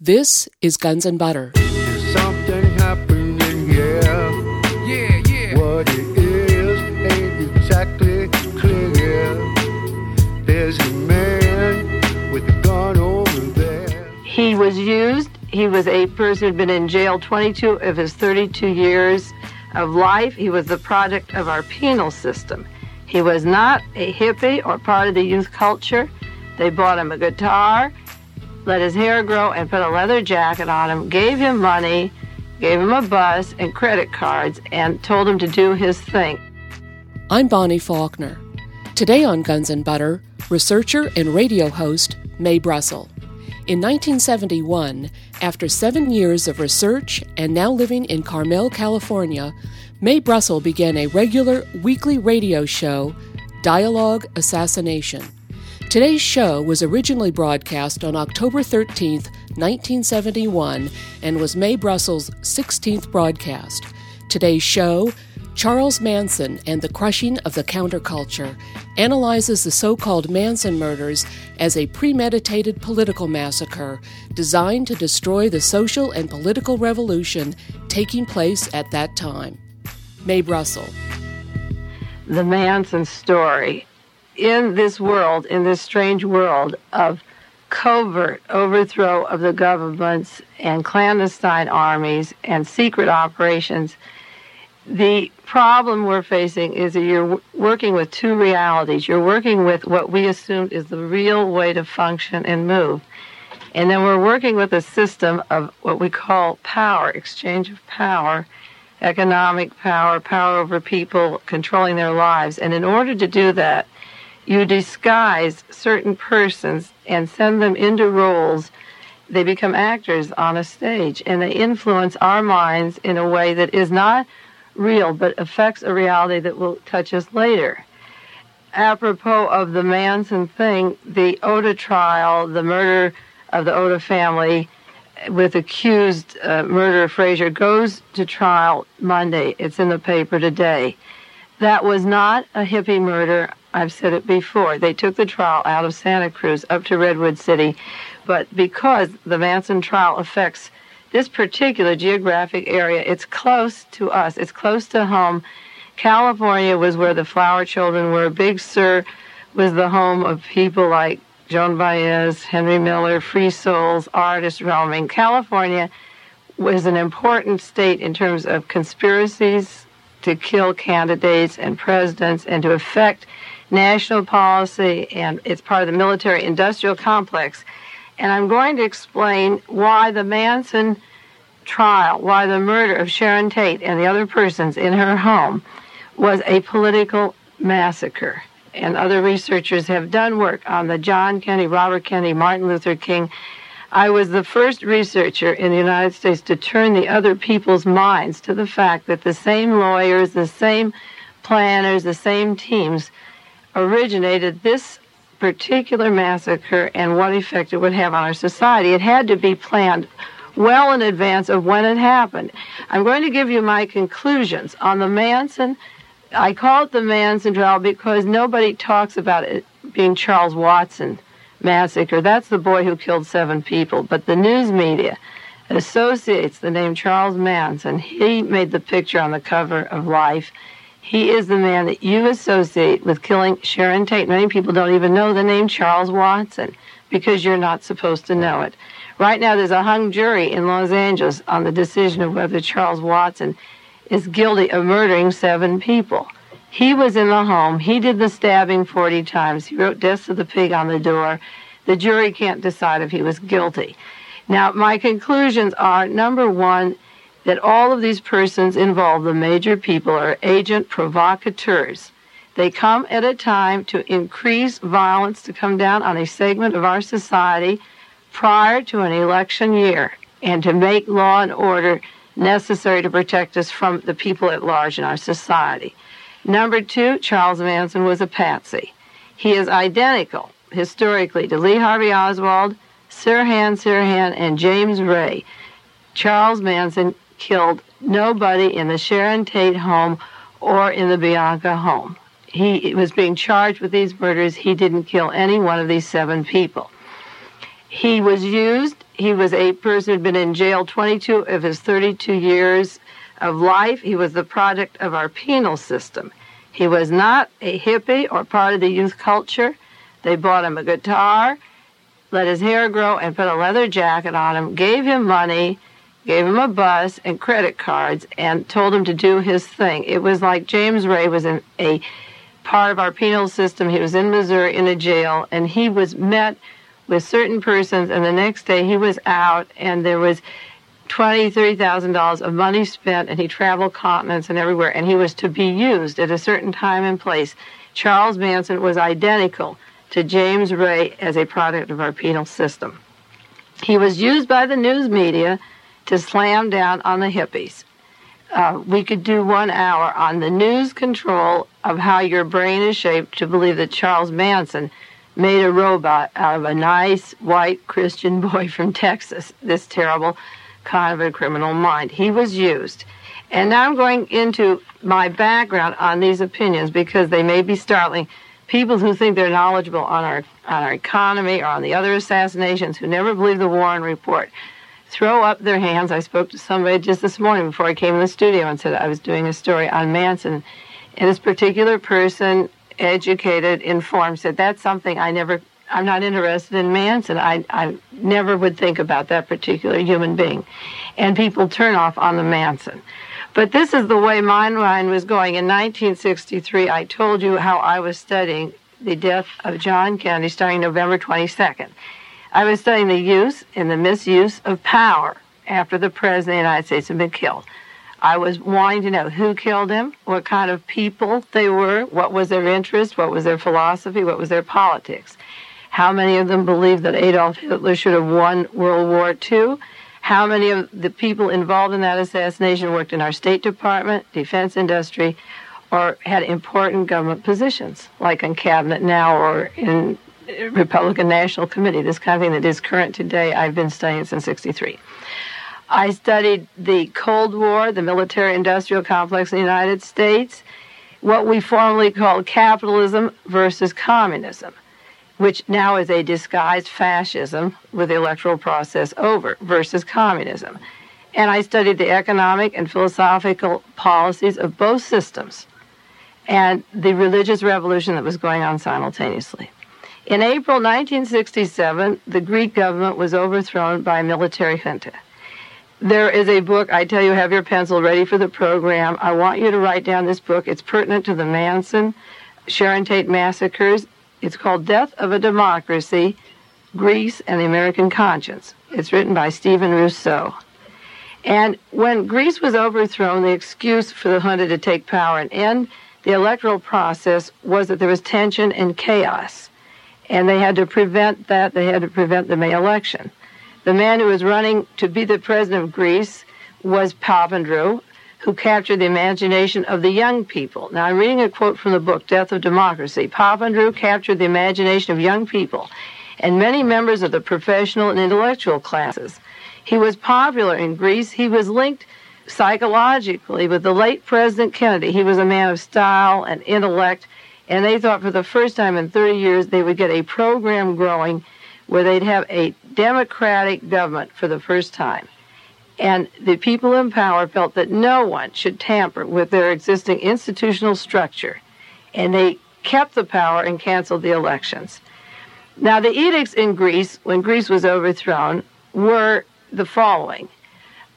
This is Guns and Butter. Something happening here. Yeah, yeah. What it is ain't exactly clear. There's a man with a gun over there. He was used. He was a person who'd been in jail 22 of his 32 years of life. He was the product of our penal system. He was not a hippie or part of the youth culture. They bought him a guitar, let his hair grow, and put a leather jacket on him, gave him money, gave him a bus and credit cards, and told him to do his thing. I'm Bonnie Faulkner. Today on Guns and Butter, researcher and radio host Mae Brussell. In 1971, after seven years of research and now living in Carmel, California, Mae Brussell began a regular weekly radio show, Dialogue Assassination. Today's show was originally broadcast on October 13, 1971, and was Mae Brussell's 16th broadcast. Today's show, Charles Manson and the Crushing of the Counterculture, analyzes the so called Manson murders as a premeditated political massacre designed to destroy the social and political revolution taking place at that time. Mae Brussell. the Manson story in this world, in this strange world of covert overthrow of the governments and clandestine armies and secret operations. The problem we're facing is that you're working with two realities. You're working with what we assumed is the real way to function and move. And then we're working with a system of what we call power, exchange of power, economic power, power over people, controlling their lives. And in order to do that, you disguise certain persons and send them into roles. They become actors on a stage and they influence our minds in a way that is not real but affects a reality that will touch us later. Apropos of the Manson thing, the Ohta trial, the murder of the Ohta family with accused uh, murderer Frazier goes to trial Monday. It's in the paper today. That was not a hippie murder. I've said it before. They took the trial out of Santa Cruz up to Redwood City, but because the Manson trial affects this particular geographic area, it's close to us. It's close to home. California was where the flower children were. Big Sur was the home of people like Joan Baez, Henry Miller, free souls, artists roaming. California was an important state in terms of conspiracies to kill candidates and presidents and to affect national policy, and it's part of the military industrial complex. And I'm going to explain why the Manson trial, why the murder of Sharon Tate and the other persons in her home was a political massacre. And other researchers have done work on the John Kennedy, Robert Kennedy, Martin Luther King. I was the first researcher in the United States to turn the other people's minds to the fact that the same lawyers, the same planners, the same teams originated this particular massacre and what effect it would have on our society. It had to be planned well in advance of when it happened. I'm going to give you my conclusions on the Manson. I call it the Manson trial because nobody talks about it being Charles Watson massacre. That's the boy who killed seven people. But the news media associates the name Charles Manson. He made the picture on the cover of Life. He is the man that you associate with killing Sharon Tate. Many people don't even know the name Charles Watson because you're not supposed to know it. Right now, there's a hung jury in Los Angeles on the decision of whether Charles Watson is guilty of murdering seven people. He was in the home. He did the stabbing 40 times. He wrote Death of the Pig on the door. The jury can't decide if he was guilty. Now, my conclusions are number one, that all of these persons involved, the major people, are agent provocateurs. They come at a time to increase violence, to come down on a segment of our society prior to an election year, and to make law and order necessary to protect us from the people at large in our society. Number two, Charles Manson was a patsy. He is identical, historically, to Lee Harvey Oswald, Sirhan Sirhan, and James Ray. Charles Manson killed nobody in the Sharon Tate home or in the Bianca home. He was being charged with these murders. He didn't kill any one of these seven people. He was used He was a person who'd been in jail 22 of his 32 years of life. He was the product of our penal system. He was not a hippie or part of the youth culture. They bought him a guitar, let his hair grow, and put a leather jacket on him, gave him money, gave him a bus and credit cards, and told him to do his thing. It was like James Ray was in a part of our penal system. He was in Missouri in a jail, and he was met with certain persons, and the next day he was out, and there was twenty, thirty thousand dollars of money spent, and he traveled continents and everywhere, and he was to be used at a certain time and place. Charles Manson was identical to James Ray as a product of our penal system. He was used by the news media to slam down on the hippies. Uh, we could do one hour on the news control of how your brain is shaped to believe that Charles Manson made a robot out of a nice white Christian boy from Texas, this terrible kind of a criminal mind. He was used. And now I'm going into my background on these opinions because they may be startling. People who think they're knowledgeable on our on our economy or on the other assassinations who never believe the Warren report throw up their hands. I spoke to somebody just this morning before I came in the studio and said I was doing a story on Manson. And this particular person, educated, informed, said, That's something I never, I'm not interested in Manson. I, I never would think about that particular human being. And people turn off on the Manson. But this is the way my mind was going. In 1963, I told you how I was studying the death of John Kennedy starting November 22nd. I was studying the use and the misuse of power after the President of the United States had been killed. I was wanting to know who killed him, what kind of people they were, what was their interest, what was their philosophy, what was their politics. How many of them believed that Adolf Hitler should have won World War II? How many of the people involved in that assassination worked in our State Department, defense industry, or had important government positions, like in cabinet now or in Republican National Committee, this kind of thing that is current today, I've been studying since 63. I studied the Cold War, the military industrial complex in the United States, what we formerly called capitalism versus communism, which now is a disguised fascism with the electoral process over, versus communism. And I studied the economic and philosophical policies of both systems and the religious revolution that was going on simultaneously. In April 1967, the Greek government was overthrown by a military junta. There is a book, I tell you, have your pencil ready for the program. I want you to write down this book. It's pertinent to the Manson, Sharon Tate massacres. It's called Death of a Democracy Greece and the American Conscience. It's written by Stephen Rousseas. And when Greece was overthrown, the excuse for the junta to take power and end the electoral process was that there was tension and chaos and they had to prevent that. They had to prevent the May election. The man who was running to be the president of Greece was Papandreou, who captured the imagination of the young people. Now, I'm reading a quote from the book, Death of Democracy. Papandreou captured the imagination of young people and many members of the professional and intellectual classes. He was popular in Greece. He was linked psychologically with the late President Kennedy. He was a man of style and intellect and they thought for the first time in 30 years they would get a program growing where they'd have a democratic government for the first time. And the people in power felt that no one should tamper with their existing institutional structure. And they kept the power and canceled the elections. Now, the edicts in Greece, when Greece was overthrown, were the following.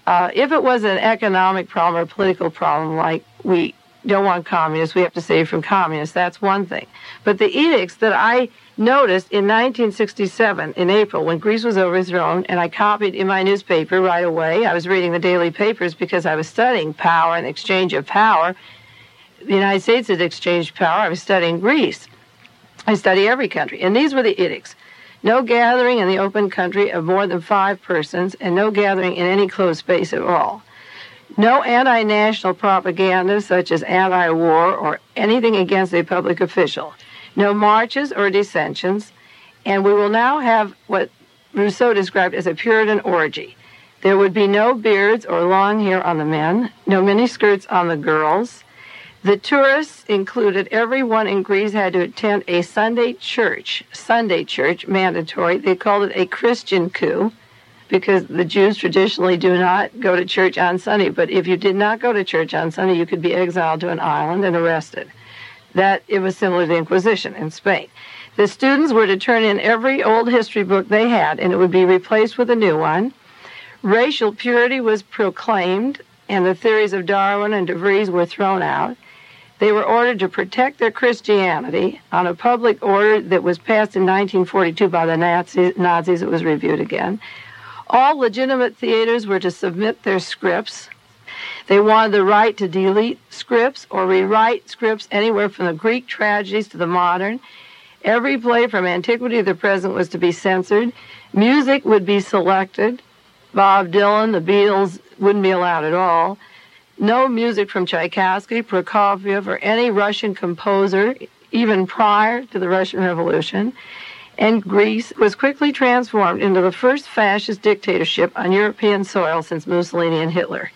Uh, if it was an economic problem or political problem, like we don't want communists, we have to save from communists. That's one thing. But the edicts that I noticed in 1967, in April, when Greece was overthrown, and I copied in my newspaper right away. I was reading the daily papers because I was studying power and exchange of power. The United States had exchanged power. I was studying Greece. I study every country. And these were the edicts. No gathering in the open country of more than five persons, and no gathering in any closed space at all. No anti national propaganda, such as anti war or anything against a public official. No marches or dissensions. And we will now have what Rousseas described as a Puritan orgy. There would be no beards or long hair on the men, no miniskirts on the girls. The tourists included everyone in Greece had to attend a Sunday church, Sunday church, mandatory. They called it a Christian coup because the Jews traditionally do not go to church on Sunday. But if you did not go to church on Sunday, you could be exiled to an island and arrested. That it was similar to the Inquisition in Spain. The students were to turn in every old history book they had, and it would be replaced with a new one. Racial purity was proclaimed, and the theories of Darwin and De Vries were thrown out. They were ordered to protect their Christianity on a public order that was passed in 1942 by the Nazis. Nazis. It was reviewed again. All legitimate theaters were to submit their scripts. They wanted the right to delete scripts or rewrite scripts anywhere from the Greek tragedies to the modern. Every play from antiquity to the present was to be censored. Music would be selected. Bob Dylan, the Beatles wouldn't be allowed at all. No music from Tchaikovsky, Prokofiev, or any Russian composer, even prior to the Russian Revolution. And Greece was quickly transformed into the first fascist dictatorship on European soil since Mussolini and Hitler.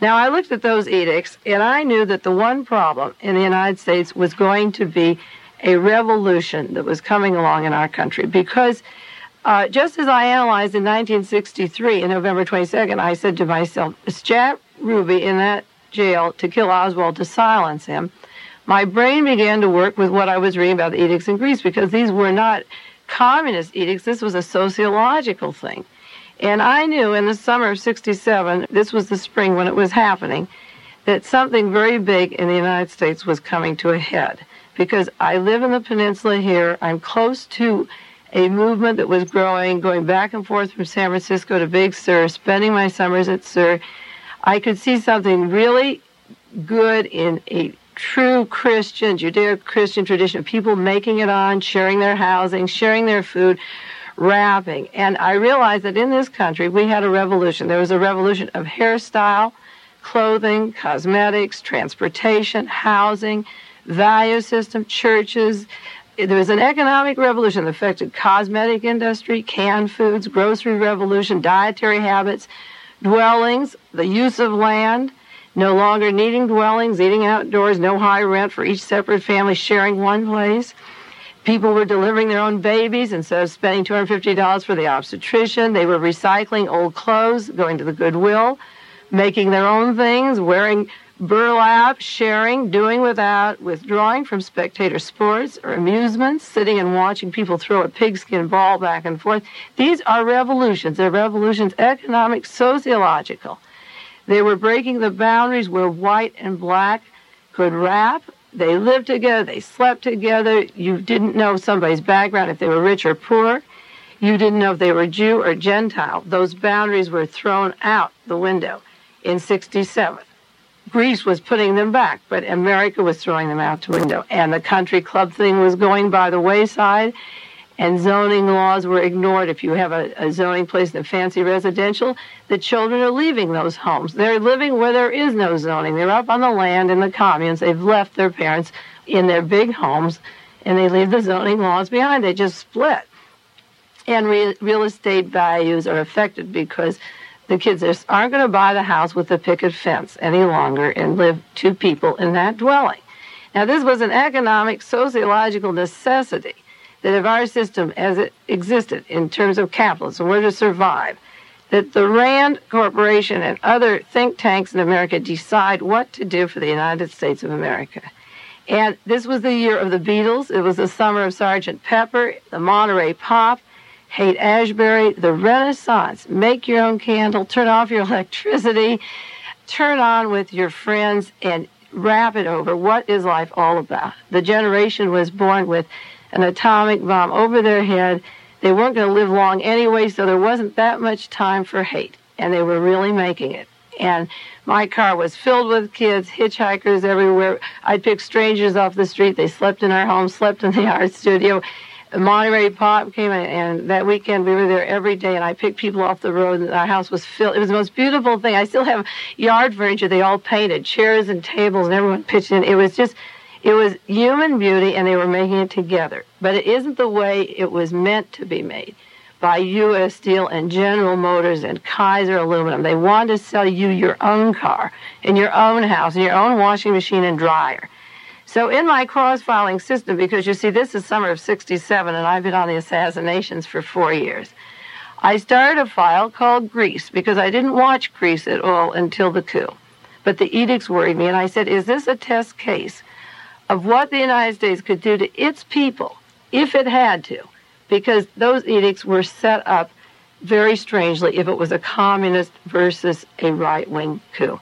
Now, I looked at those edicts, and I knew that the one problem in the United States was going to be a revolution that was coming along in our country because uh, just as I analyzed in 1963, in November 22nd, I said to myself, strap Ruby in that jail to kill Oswald to silence him. My brain began to work with what I was reading about the edicts in Greece because these were not communist edicts. This was a sociological thing. And I knew in the summer of 67, this was the spring when it was happening, that something very big in the United States was coming to a head. Because I live in the peninsula here, I'm close to a movement that was growing, going back and forth from San Francisco to Big Sur, spending my summers at Sur. I could see something really good in a true Christian, Judeo Christian tradition of people making it on, sharing their housing, sharing their food, wrapping. And I realized that in this country we had a revolution. There was a revolution of hairstyle, clothing, cosmetics, transportation, housing, value system, churches, there was an economic revolution that affected cosmetic industry, canned foods, grocery revolution, dietary habits, dwellings, the use of land, no longer needing dwellings, eating outdoors, no high rent for each separate family sharing one place. People were delivering their own babies instead of spending $250 for the obstetrician. They were recycling old clothes, going to the Goodwill, making their own things, wearing burlap, sharing, doing without, withdrawing from spectator sports or amusements, sitting and watching people throw a pigskin ball back and forth. These are revolutions. They're revolutions economic, sociological. They were breaking the boundaries where white and black could rap. They lived together, they slept together. You didn't know somebody's background if they were rich or poor. You didn't know if they were Jew or Gentile. Those boundaries were thrown out the window in 67. Greece was putting them back, but America was throwing them out the window. And the country club thing was going by the wayside, and zoning laws were ignored. If you have a, a zoning place in a fancy residential, the children are leaving those homes. They're living where there is no zoning. They're up on the land in the communes. They've left their parents in their big homes, and they leave the zoning laws behind. They just split. And re- real estate values are affected because the kids aren't going to buy the house with the picket fence any longer and live two people in that dwelling. Now, this was an economic, sociological necessity that if our system as it existed in terms of capitalism were to survive, that the RAND Corporation and other think tanks in America decide what to do for the United States of America. And this was the year of the Beatles. It was the summer of Sergeant Pepper, the Monterey Pop, Haight Ashbury, the Renaissance. Make your own candle, turn off your electricity, turn on with your friends, and wrap it over. What is life all about? The generation was born with an atomic bomb over their head. They weren't going to live long anyway, so there wasn't that much time for hate, and they were really making it. And my car was filled with kids, hitchhikers everywhere. I'd pick strangers off the street. They slept in our home, slept in the art studio. Monterey Pop came and that weekend we were there every day, and I picked people off the road, and our house was filled. It was the most beautiful thing. I still have yard furniture they all painted, chairs and tables, and everyone pitched in. It was just, it was human beauty, and they were making it together. But it isn't the way it was meant to be made by U.S. Steel and General Motors and Kaiser Aluminum. They wanted to sell you your own car, in your own house, in your own washing machine and dryer. So in my cross-filing system, because you see, this is summer of 67, and I've been on the assassinations for four years, I started a file called Greece because I didn't watch Greece at all until the coup. But the edicts worried me, and I said, Is this a test case of what the United States could do to its people if it had to? Because those edicts were set up very strangely if it was a communist versus a right wing coup.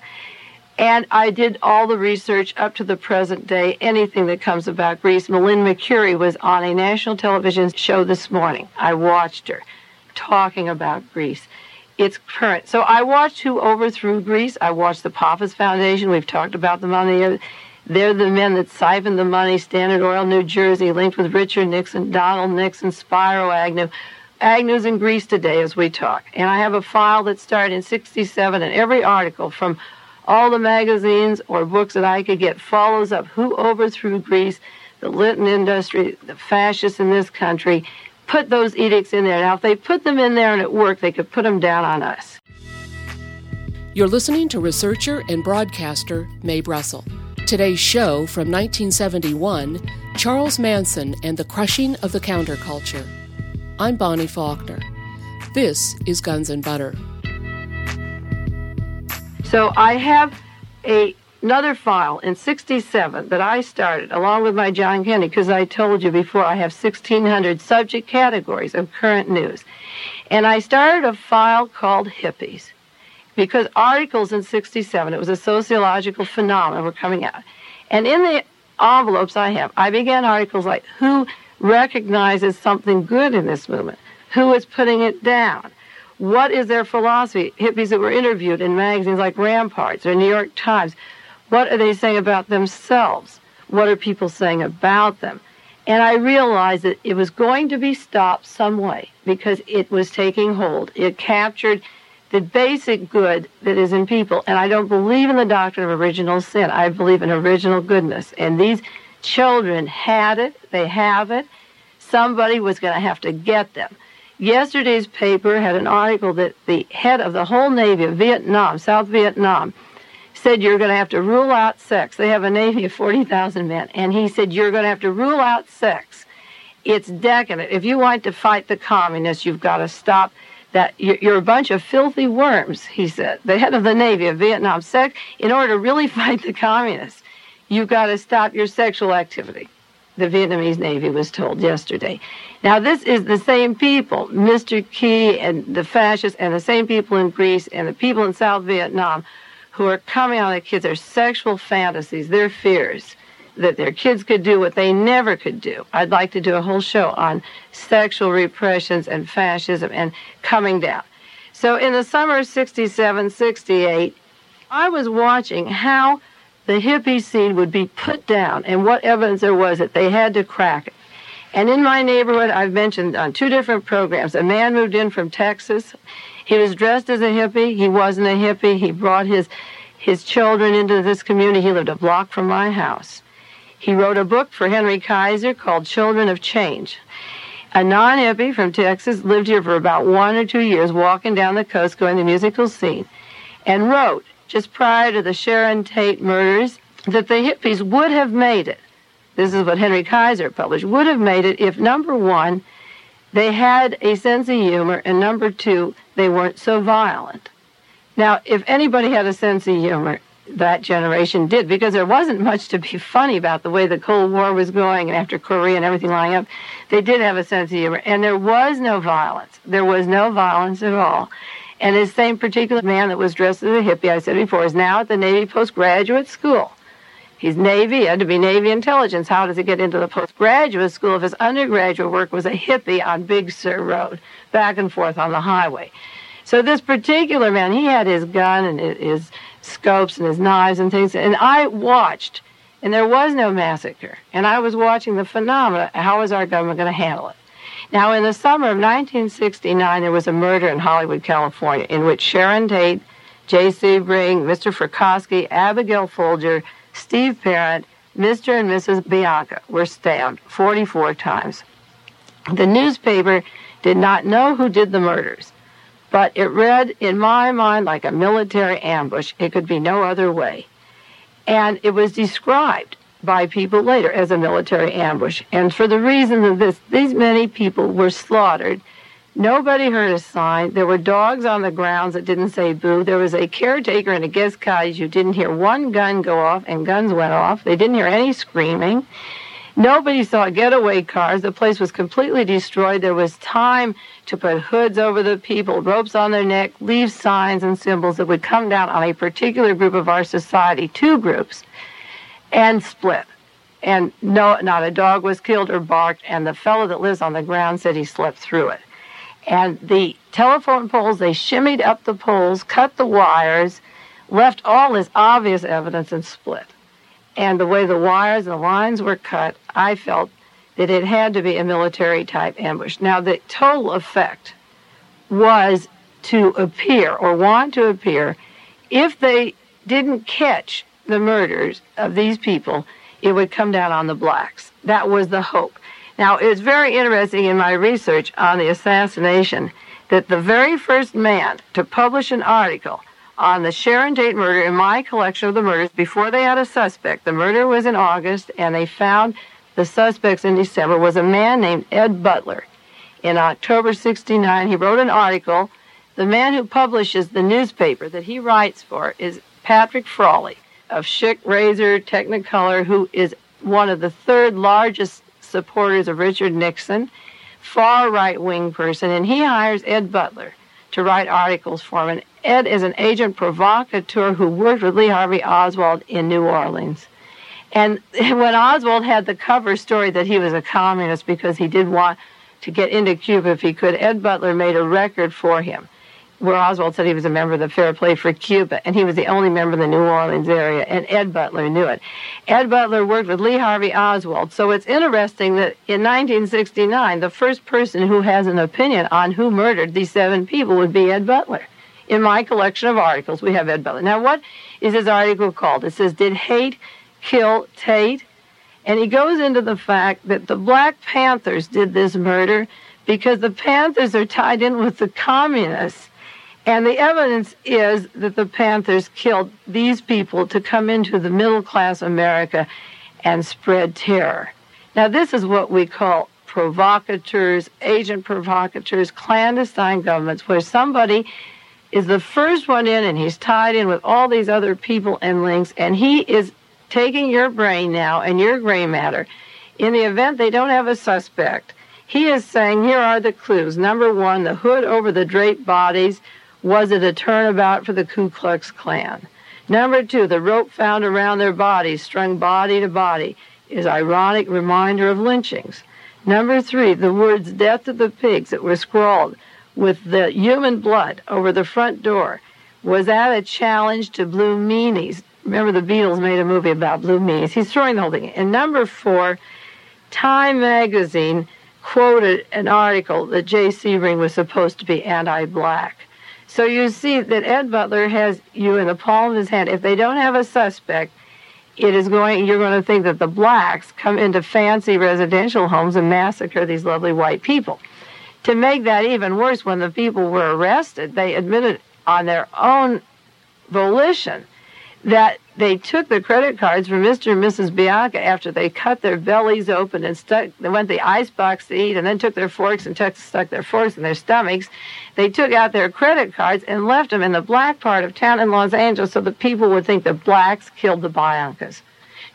And I did all the research up to the present day, anything that comes about Greece. Melina Mercouri was on a national television show this morning. I watched her talking about Greece. It's current. So I watched Who Overthrew Greece. I watched the Pappas Foundation. We've talked about them on the. They're the men that siphoned the money. Standard Oil, New Jersey, linked with Richard Nixon, Donald Nixon, Spiro Agnew. Agnew's in Greece today as we talk. And I have a file that started in 67, and every article from all the magazines or books that I could get follows up who overthrew Greece, the Litton industry, the fascists in this country. Put those edicts in there. Now, if they put them in there and it worked, they could put them down on us. You're listening to researcher and broadcaster Mae Brussell. Today's show from 1971 Charles Manson and the Crushing of the Counterculture. I'm Bonnie Faulkner. This is Guns and Butter. So I have a, another file in 67 that I started along with my John Kennedy because I told you before I have 1,600 subject categories of current news. And I started a file called Hippies because articles in 67, it was a sociological phenomenon, were coming out. And in the envelopes I have, I began articles like who recognizes something good in this movement, who is putting it down, what is their philosophy? Hippies that were interviewed in magazines like Ramparts or New York Times, what are they saying about themselves? What are people saying about them? And I realized that it was going to be stopped some way because it was taking hold. It captured the basic good that is in people. And I don't believe in the doctrine of original sin. I believe in original goodness. And these children had it, they have it. Somebody was going to have to get them. Yesterday's paper had an article that the head of the whole Navy of Vietnam, South Vietnam, said you're going to have to rule out sex. They have a Navy of 40,000 men. And he said you're going to have to rule out sex. It's decadent. If you want to fight the communists, you've got to stop that. You're a bunch of filthy worms, he said. The head of the Navy of Vietnam said, in order to really fight the communists, you've got to stop your sexual activity the Vietnamese Navy was told yesterday. Now, this is the same people, Mr. Ky and the fascists, and the same people in Greece and the people in South Vietnam who are coming on the kids, their sexual fantasies, their fears that their kids could do what they never could do. I'd like to do a whole show on sexual repressions and fascism and coming down. So, in the summer of 67, 68, I was watching how the hippie scene would be put down and what evidence there was that they had to crack it. And in my neighborhood, I've mentioned on two different programs, a man moved in from Texas. He was dressed as a hippie. He wasn't a hippie. He brought his, his children into this community. He lived a block from my house. He wrote a book for Henry Kaiser called Children of Change. A non hippie from Texas lived here for about one or two years, walking down the coast, going to the musical scene, and wrote just prior to the Sharon Tate murders that the hippies would have made it. This is what Henry Kaiser published. Would have made it if number one, they had a sense of humor, and number two, they weren't so violent. Now, if anybody had a sense of humor, that generation did, because there wasn't much to be funny about the way the Cold War was going and after Korea and everything lying up. They did have a sense of humor, and there was no violence. There was no violence at all. And this same particular man that was dressed as a hippie, I said before, is now at the Navy postgraduate school. He's Navy, had to be Navy intelligence. How does he get into the postgraduate school if his undergraduate work was a hippie on Big Sur Road, back and forth on the highway? So this particular man, he had his gun and his scopes and his knives and things, and I watched, and there was no massacre. And I was watching the phenomena. How is our government going to handle it? Now, in the summer of 1969, there was a murder in Hollywood, California, in which Sharon Tate, J.C. Sebring, Mr. Frykowski, Abigail Folger, Steve Parent, Mr. and Mrs. Bianca were stabbed 44 times. The newspaper did not know who did the murders, but it read in my mind like a military ambush. It could be no other way. And it was described by people later as a military ambush. And for the reason of this, these many people were slaughtered Nobody heard a sign. There were dogs on the grounds that didn't say boo. There was a caretaker in a guest cottage who didn't hear one gun go off, and guns went off. They didn't hear any screaming. Nobody saw getaway cars. The place was completely destroyed. There was time to put hoods over the people, ropes on their neck, leave signs and symbols that would come down on a particular group of our society, two groups, and split. And no, not a dog was killed or barked, and the fellow that lives on the ground said he slept through it. And the telephone poles, they shimmied up the poles, cut the wires, left all this obvious evidence and split. And the way the wires and the lines were cut, I felt that it had to be a military type ambush. Now, the total effect was to appear or want to appear if they didn't catch the murders of these people, it would come down on the blacks. That was the hope. Now, it's very interesting in my research on the assassination that the very first man to publish an article on the Sharon Tate murder in my collection of the murders before they had a suspect, the murder was in August, and they found the suspects in December, was a man named Ed Butler. In October 69, he wrote an article. The man who publishes the newspaper that he writes for is Patrick Frawley of Schick Razor Technicolor, who is one of the third largest supporters of Richard Nixon, far right wing person, and he hires Ed Butler to write articles for him. And Ed is an agent provocateur who worked with Lee Harvey Oswald in New Orleans. And when Oswald had the cover story that he was a communist because he did want to get into Cuba if he could, Ed Butler made a record for him where Oswald said he was a member of the Fair Play for Cuba, and he was the only member of the New Orleans area, and Ed Butler knew it. Ed Butler worked with Lee Harvey Oswald, so it's interesting that in 1969, the first person who has an opinion on who murdered these seven people would be Ed Butler. In my collection of articles, we have Ed Butler. Now, what is his article called? It says, Did Hate Kill Tate? And he goes into the fact that the Black Panthers did this murder because the Panthers are tied in with the communists and the evidence is that the Panthers killed these people to come into the middle class America and spread terror. Now, this is what we call provocateurs, agent provocateurs, clandestine governments, where somebody is the first one in and he's tied in with all these other people and links, and he is taking your brain now and your gray matter. In the event they don't have a suspect, he is saying, here are the clues. Number one, the hood over the draped bodies was it a turnabout for the Ku Klux Klan? Number two, the rope found around their bodies, strung body to body, is ironic reminder of lynchings. Number three, the words death to the pigs that were scrawled with the human blood over the front door. Was that a challenge to blue meanies? Remember the Beatles made a movie about blue meanies. He's throwing the whole thing. And number four, Time magazine quoted an article that Jay Sebring was supposed to be anti-black. So you see that Ed Butler has you in the palm of his hand. If they don't have a suspect, it is going you're going to think that the blacks come into fancy residential homes and massacre these lovely white people. To make that even worse, when the people were arrested, they admitted on their own volition that they took the credit cards from Mr. and Mrs. Bianca after they cut their bellies open and stuck they went to the ice box to eat and then took their forks and stuck their forks in their stomachs. They took out their credit cards and left them in the black part of town in Los Angeles so that people would think the blacks killed the Biancas.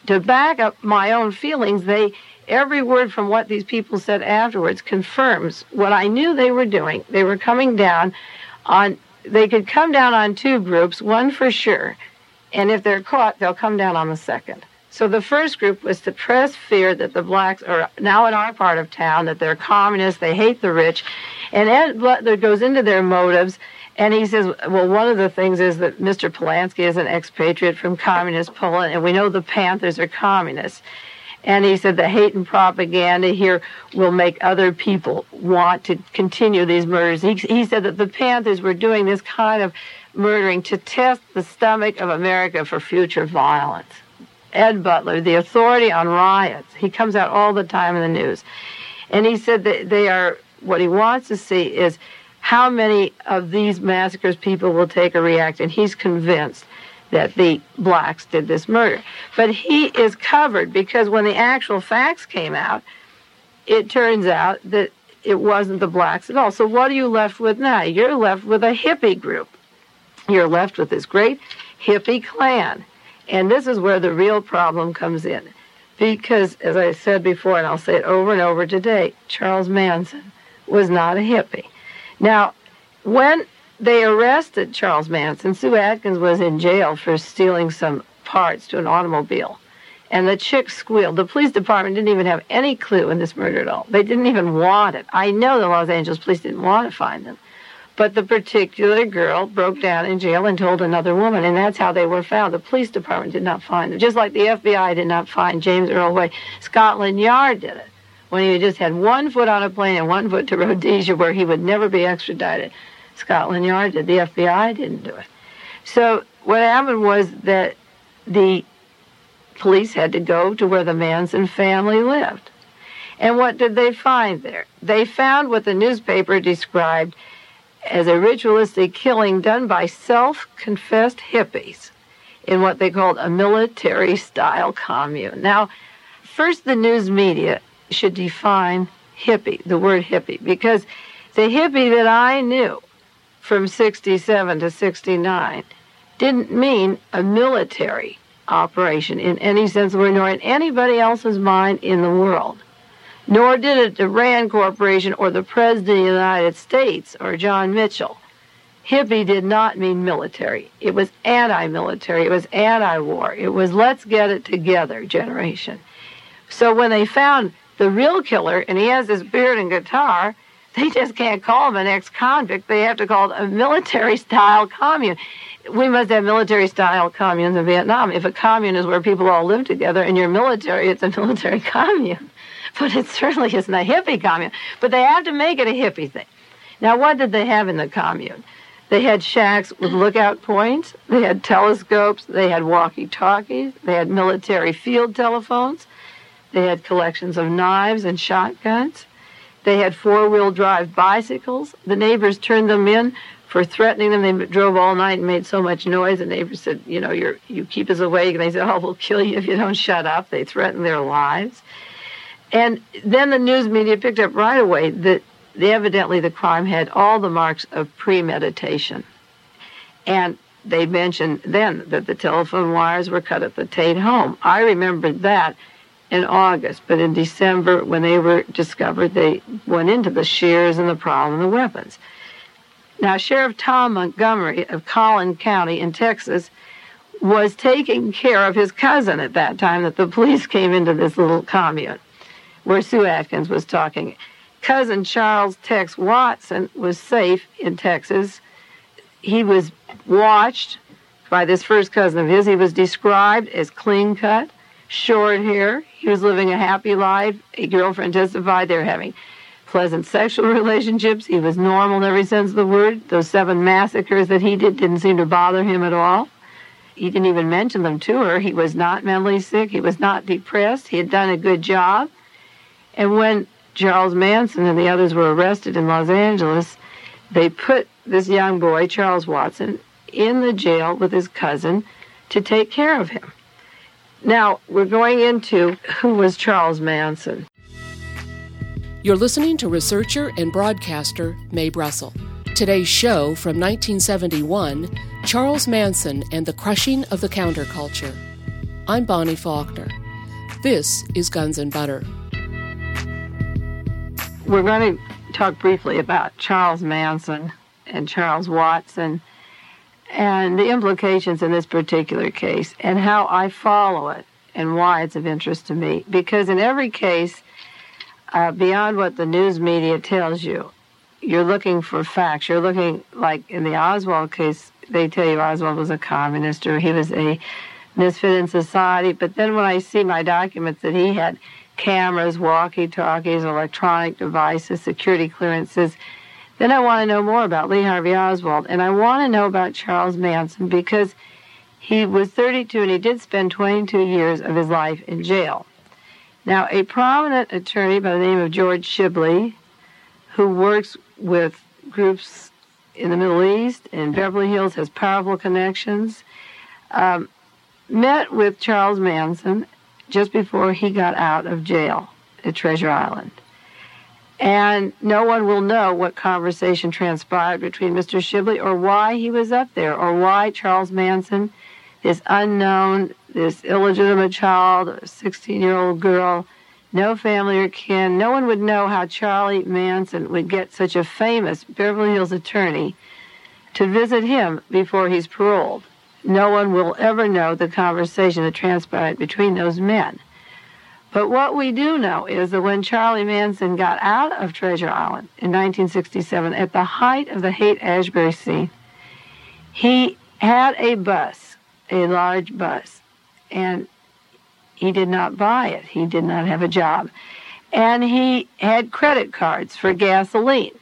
To back up my own feelings, they every word from what these people said afterwards confirms what I knew they were doing. They were coming down on they could come down on two groups, one for sure and if they're caught, they'll come down on the second. So the first group was to press fear that the blacks are now in our part of town, that they're communists, they hate the rich. And Butler goes into their motives, and he says, well, one of the things is that Mr. Polanski is an expatriate from communist Poland, and we know the Panthers are communists. And he said the hate and propaganda here will make other people want to continue these murders. He, he said that the Panthers were doing this kind of murdering to test the stomach of America for future violence. Ed Butler, the authority on riots, he comes out all the time in the news. And he said that they are, what he wants to see is how many of these massacres people will take or react. And he's convinced that the blacks did this murder. But he is covered because when the actual facts came out, it turns out that it wasn't the blacks at all. So what are you left with now? You're left with a hippie group. You're left with this great hippie clan. And this is where the real problem comes in. Because, as I said before, and I'll say it over and over today, Charles Manson was not a hippie. Now, when they arrested Charles Manson, Sue Atkins was in jail for stealing some parts to an automobile. And the chick squealed. The police department didn't even have any clue in this murder at all. They didn't even want it. I know the Los Angeles police didn't want to find them. But the particular girl broke down in jail and told another woman, and that's how they were found. The police department did not find them, just like the FBI did not find James Earl Ray. Scotland Yard did it when he just had one foot on a plane and one foot to Rhodesia, where he would never be extradited. Scotland Yard did. The FBI didn't do it. So what happened was that the police had to go to where the Manson family lived. And what did they find there? They found what the newspaper described as a ritualistic killing done by self confessed hippies in what they called a military style commune. Now, first, the news media should define hippie, the word hippie, because the hippie that I knew from 67 to 69 didn't mean a military operation in any sense of the word, nor in anybody else's mind in the world nor did it the Rand Corporation or the President of the United States or John Mitchell. Hippie did not mean military. It was anti military. It was anti war. It was let's get it together generation. So when they found the real killer and he has this beard and guitar, they just can't call him an ex convict. They have to call it a military style commune. We must have military style communes in Vietnam. If a commune is where people all live together and you're military, it's a military commune but it certainly isn't a hippie commune. But they have to make it a hippie thing. Now, what did they have in the commune? They had shacks with lookout points, they had telescopes, they had walkie talkies, they had military field telephones, they had collections of knives and shotguns, they had four wheel drive bicycles. The neighbors turned them in for threatening them. They drove all night and made so much noise. The neighbors said, You know, you're, you keep us awake. And they said, Oh, we'll kill you if you don't shut up. They threatened their lives. And then the news media picked up right away that evidently the crime had all the marks of premeditation. And they mentioned then that the telephone wires were cut at the Tate home. I remembered that in August, but in December, when they were discovered, they went into the shears and the problem and the weapons. Now, Sheriff Tom Montgomery of Collin County in Texas was taking care of his cousin at that time that the police came into this little commune where Sue Atkins was talking. Cousin Charles Tex Watson was safe in Texas. He was watched by this first cousin of his. He was described as clean cut, short hair. He was living a happy life. A girlfriend testified they were having pleasant sexual relationships. He was normal in every sense of the word. Those seven massacres that he did didn't seem to bother him at all. He didn't even mention them to her. He was not mentally sick. He was not depressed. He had done a good job. And when Charles Manson and the others were arrested in Los Angeles, they put this young boy, Charles Watson, in the jail with his cousin to take care of him. Now, we're going into who was Charles Manson. You're listening to researcher and broadcaster Mae Brussell. Today's show from 1971 Charles Manson and the Crushing of the Counterculture. I'm Bonnie Faulkner. This is Guns and Butter we're going to talk briefly about Charles Manson and Charles Watson and the implications in this particular case and how I follow it and why it's of interest to me. Because in every case, uh, beyond what the news media tells you, you're looking for facts. You're looking, like in the Oswald case, they tell you Oswald was a communist or he was a misfit in society. But then when I see my documents that he had cameras, walkie talkies, electronic devices, security clearances. Then I want to know more about Lee Harvey Oswald. And I want to know about Charles Manson because he was 32 and he did spend 22 years of his life in jail. Now, a prominent attorney by the name of George Shibley, who works with groups in the Middle East and Beverly Hills, has powerful connections, um, met with Charles Manson just before he got out of jail at Treasure Island. And no one will know what conversation transpired between Mr. Shibley or why he was up there or why Charles Manson, this unknown, this illegitimate child, a 16 year old girl, no family or kin, no one would know how Charlie Manson would get such a famous Beverly Hills attorney to visit him before he's paroled. No one will ever know the conversation that transpired between those men. But what we do know is that when Charlie Manson got out of Treasure Island in 1967, at the height of the Haight Ashbury scene, he had a bus, a large bus, and he did not buy it. He did not have a job. And he had credit cards for gasoline.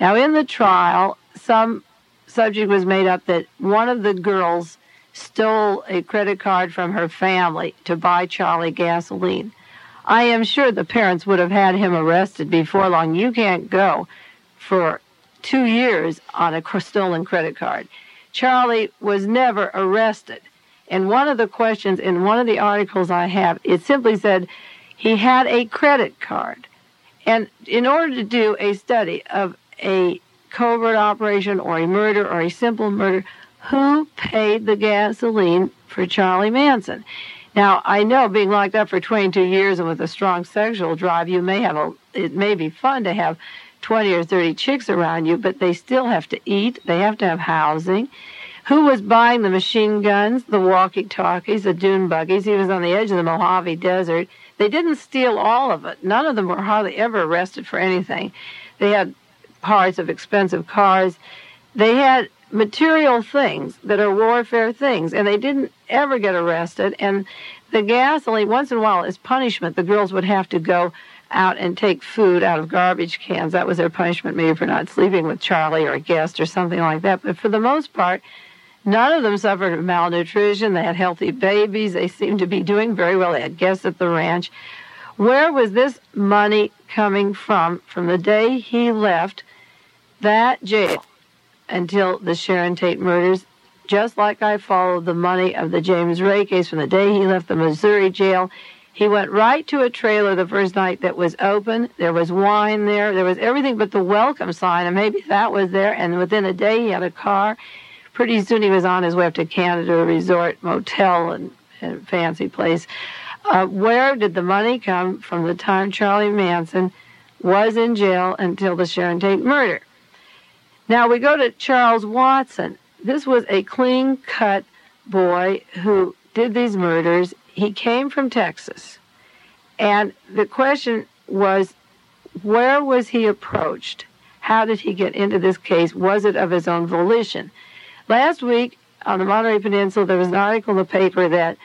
Now, in the trial, some subject was made up that one of the girls stole a credit card from her family to buy Charlie gasoline. I am sure the parents would have had him arrested before long. You can't go for two years on a stolen credit card. Charlie was never arrested. And one of the questions in one of the articles I have, it simply said he had a credit card. And in order to do a study of a covert operation or a murder or a simple murder, who paid the gasoline for Charlie Manson? Now, I know being locked up for 22 years and with a strong sexual drive, you may have a, it may be fun to have 20 or 30 chicks around you, but they still have to eat, they have to have housing. Who was buying the machine guns, the walkie talkies, the dune buggies? He was on the edge of the Mojave Desert. They didn't steal all of it. None of them were hardly ever arrested for anything. They had parts of expensive cars. They had material things that are warfare things, and they didn't ever get arrested. And the gasoline, once in a while, as punishment, the girls would have to go out and take food out of garbage cans. That was their punishment, maybe for not sleeping with Charlie or a guest or something like that. But for the most part, none of them suffered malnutrition. They had healthy babies. They seemed to be doing very well. They had guests at the ranch. Where was this money coming from from the day he left that jail until the Sharon Tate murders, just like I followed the money of the James Ray case from the day he left the Missouri jail. He went right to a trailer the first night that was open. There was wine there. There was everything but the welcome sign, and maybe that was there. And within a day, he had a car. Pretty soon, he was on his way up to Canada a Resort Motel and, and fancy place. Uh, where did the money come from the time Charlie Manson was in jail until the Sharon Tate murder? Now we go to Charles Watson. This was a clean cut boy who did these murders. He came from Texas. And the question was where was he approached? How did he get into this case? Was it of his own volition? Last week on the Monterey Peninsula, there was an article in the paper that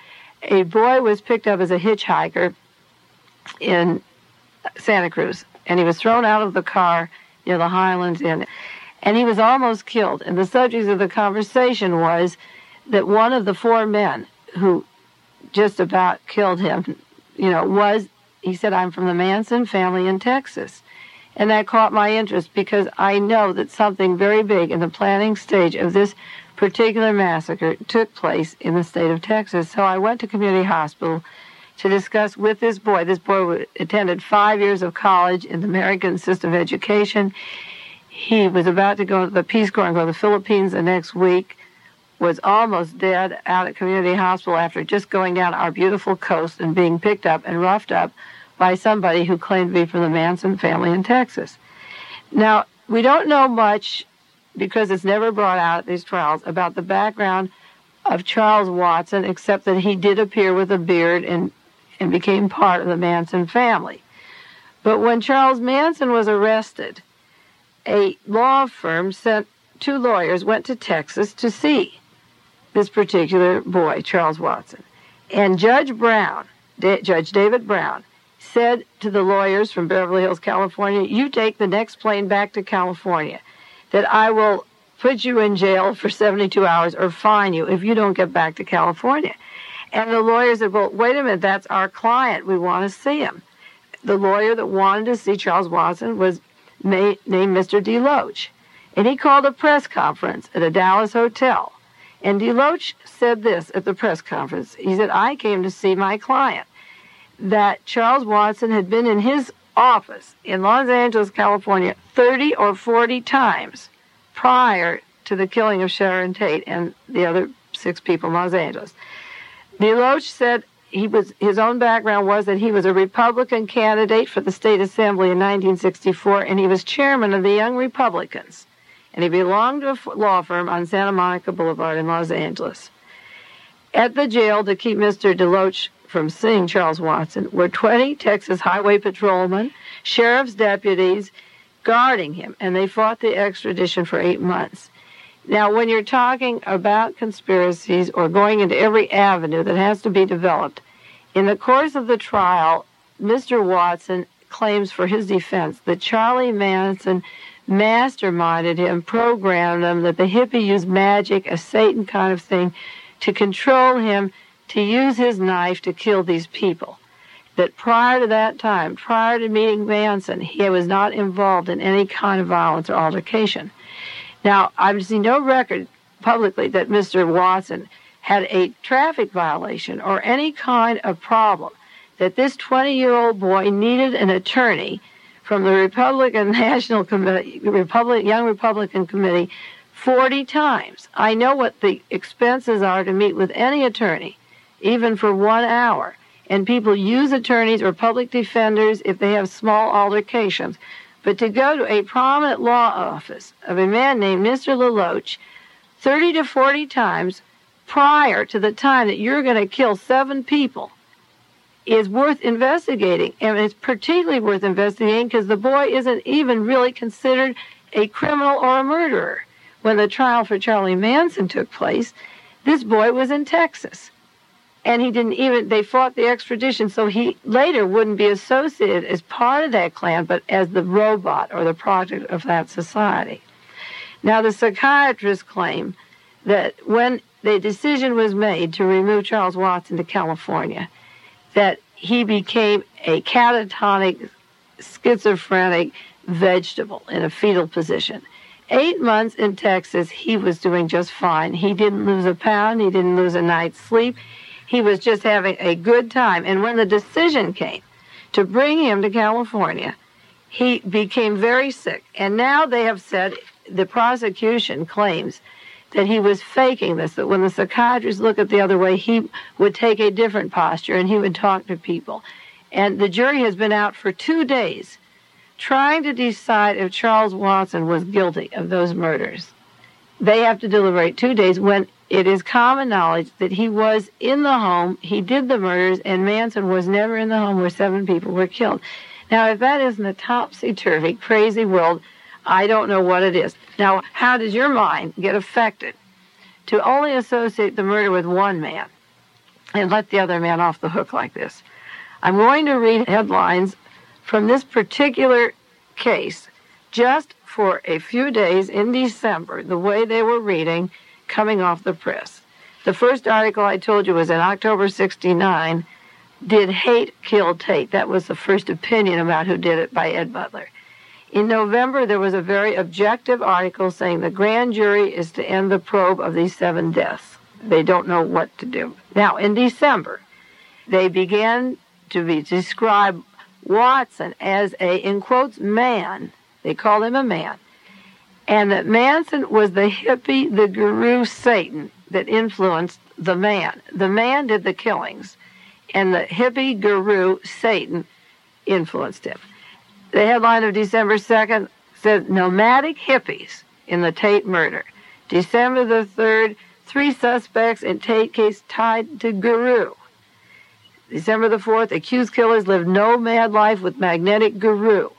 a boy was picked up as a hitchhiker in Santa Cruz, and he was thrown out of the car near the Highlands Inn and he was almost killed. And the subject of the conversation was that one of the four men who just about killed him, you know, was, he said, I'm from the Manson family in Texas. And that caught my interest because I know that something very big in the planning stage of this particular massacre took place in the state of Texas. So I went to community hospital to discuss with this boy. This boy attended five years of college in the American system of education he was about to go to the Peace Corps and go to the Philippines the next week, was almost dead out at community hospital after just going down our beautiful coast and being picked up and roughed up by somebody who claimed to be from the Manson family in Texas. Now, we don't know much because it's never brought out at these trials about the background of Charles Watson, except that he did appear with a beard and, and became part of the Manson family. But when Charles Manson was arrested, a law firm sent two lawyers went to Texas to see this particular boy, Charles Watson. And Judge Brown, Judge David Brown, said to the lawyers from Beverly Hills, California, You take the next plane back to California, that I will put you in jail for 72 hours or fine you if you don't get back to California. And the lawyer said, Well, wait a minute, that's our client. We want to see him. The lawyer that wanted to see Charles Watson was named Mr. DeLoach. And he called a press conference at a Dallas hotel. And DeLoach said this at the press conference. He said, I came to see my client. That Charles Watson had been in his office in Los Angeles, California, 30 or 40 times prior to the killing of Sharon Tate and the other six people in Los Angeles. DeLoach said he was his own background was that he was a Republican candidate for the state assembly in 1964, and he was chairman of the Young Republicans, and he belonged to a law firm on Santa Monica Boulevard in Los Angeles. At the jail to keep Mr. DeLoach from seeing Charles Watson were 20 Texas highway patrolmen, sheriff's deputies guarding him, and they fought the extradition for eight months. Now, when you're talking about conspiracies or going into every avenue that has to be developed, in the course of the trial, Mr. Watson claims for his defense that Charlie Manson masterminded him, programmed him, that the hippie used magic, a Satan kind of thing, to control him to use his knife to kill these people. That prior to that time, prior to meeting Manson, he was not involved in any kind of violence or altercation. Now, I've seen no record publicly that Mr. Watson had a traffic violation or any kind of problem, that this 20 year old boy needed an attorney from the Republican National Committee, Republic, Young Republican Committee 40 times. I know what the expenses are to meet with any attorney even for one hour. And people use attorneys or public defenders if they have small altercations. But to go to a prominent law office of a man named Mr. LeLoach 30 to 40 times prior to the time that you're going to kill seven people is worth investigating. And it's particularly worth investigating because the boy isn't even really considered a criminal or a murderer. When the trial for Charlie Manson took place, this boy was in Texas and he didn't even they fought the extradition so he later wouldn't be associated as part of that clan but as the robot or the project of that society. Now the psychiatrists claim that when the decision was made to remove charles watson to california that he became a catatonic schizophrenic vegetable in a fetal position. Eight months in texas he was doing just fine. He didn't lose a pound. He didn't lose a night's sleep he was just having a good time. And when the decision came to bring him to California, he became very sick. And now they have said the prosecution claims that he was faking this, that when the psychiatrists look at the other way, he would take a different posture and he would talk to people. And the jury has been out for two days trying to decide if Charles Watson was guilty of those murders. They have to deliberate two days when it is common knowledge that he was in the home, he did the murders, and Manson was never in the home where seven people were killed. Now, if that isn't a topsy turvy, crazy world, I don't know what it is. Now, how does your mind get affected to only associate the murder with one man and let the other man off the hook like this? I'm going to read headlines from this particular case just for a few days in December, the way they were reading coming off the press. The first article I told you was in October 69. Did hate kill Tate? That was the first opinion about who did it by Ed Butler. In November, there was a very objective article saying the grand jury is to end the probe of these seven deaths. They don't know what to do. Now, in December, they began to be describe Watson as a, in quotes, man. They call him a man and that Manson was the hippie, the guru Satan that influenced the man. The man did the killings, and the hippie guru Satan influenced him. The headline of December 2nd said Nomadic Hippies in the Tate murder. December the 3rd, three suspects in Tate case tied to guru. December the 4th, accused killers live nomad life with magnetic guru.